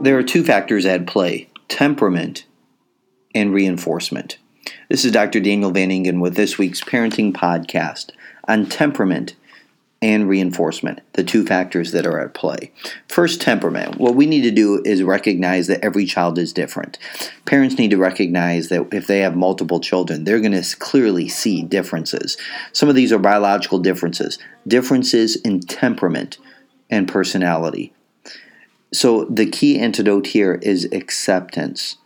There are two factors at play temperament and reinforcement. This is Dr. Daniel Van Ingen with this week's parenting podcast on temperament and reinforcement, the two factors that are at play. First, temperament. What we need to do is recognize that every child is different. Parents need to recognize that if they have multiple children, they're going to clearly see differences. Some of these are biological differences, differences in temperament and personality. So, the key antidote here is acceptance.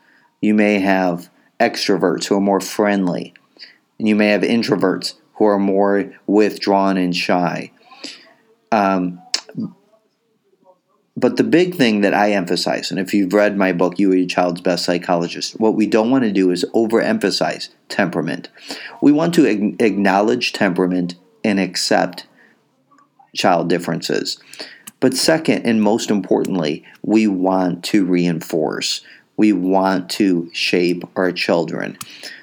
You may have extroverts who are more friendly, and you may have introverts who are more withdrawn and shy. Um, but the big thing that I emphasize, and if you've read my book, You Are Your Child's Best Psychologist, what we don't want to do is overemphasize temperament. We want to acknowledge temperament and accept child differences. But second, and most importantly, we want to reinforce, we want to shape our children.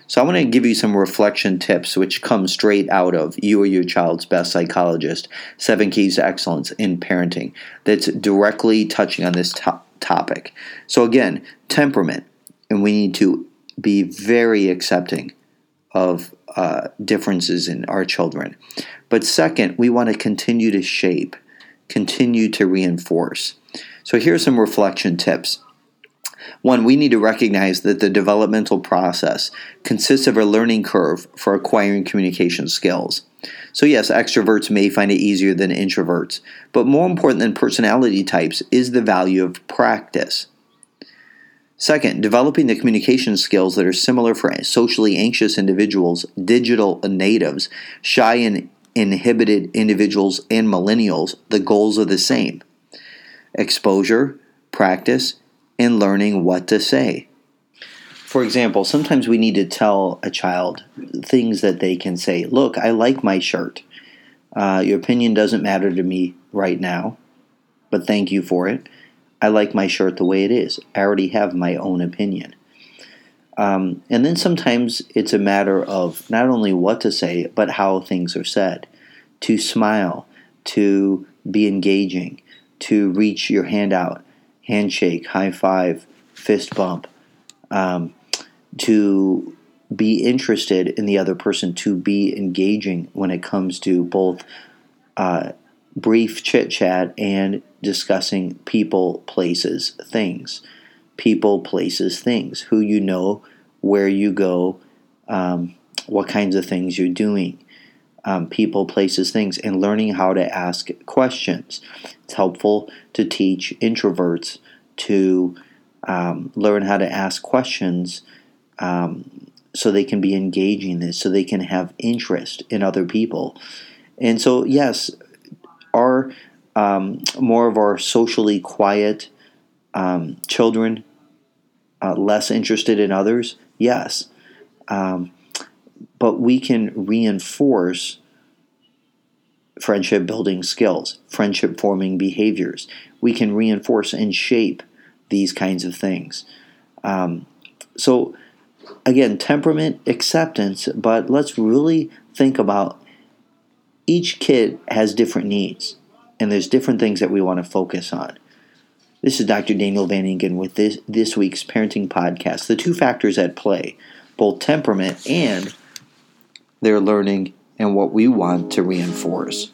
So I want to give you some reflection tips which come straight out of You Are Your Child's Best Psychologist, Seven Keys to Excellence in Parenting, that's directly touching on this to- topic. So again, temperament, and we need to be very accepting of uh, differences in our children. But second, we want to continue to shape, continue to reinforce. So here's some reflection tips. One, we need to recognize that the developmental process consists of a learning curve for acquiring communication skills. So, yes, extroverts may find it easier than introverts, but more important than personality types is the value of practice. Second, developing the communication skills that are similar for socially anxious individuals, digital natives, shy and inhibited individuals, and millennials, the goals are the same exposure, practice, and learning what to say. For example, sometimes we need to tell a child things that they can say. Look, I like my shirt. Uh, your opinion doesn't matter to me right now, but thank you for it. I like my shirt the way it is. I already have my own opinion. Um, and then sometimes it's a matter of not only what to say, but how things are said. To smile, to be engaging, to reach your hand out, handshake, high five, fist bump, um, to be interested in the other person, to be engaging when it comes to both uh, brief chit chat and discussing people, places, things. People, places, things. Who you know, where you go, um, what kinds of things you're doing. Um, people, places, things, and learning how to ask questions. It's helpful to teach introverts to um, learn how to ask questions um, so they can be engaging this, so they can have interest in other people. And so, yes, are um, more of our socially quiet um, children uh, less interested in others? Yes. Um, but we can reinforce friendship building skills, friendship forming behaviors. We can reinforce and shape these kinds of things. Um, so, again, temperament, acceptance, but let's really think about each kid has different needs, and there's different things that we want to focus on. This is Dr. Daniel Van Ingen with this, this week's parenting podcast. The two factors at play, both temperament and their learning and what we want to reinforce.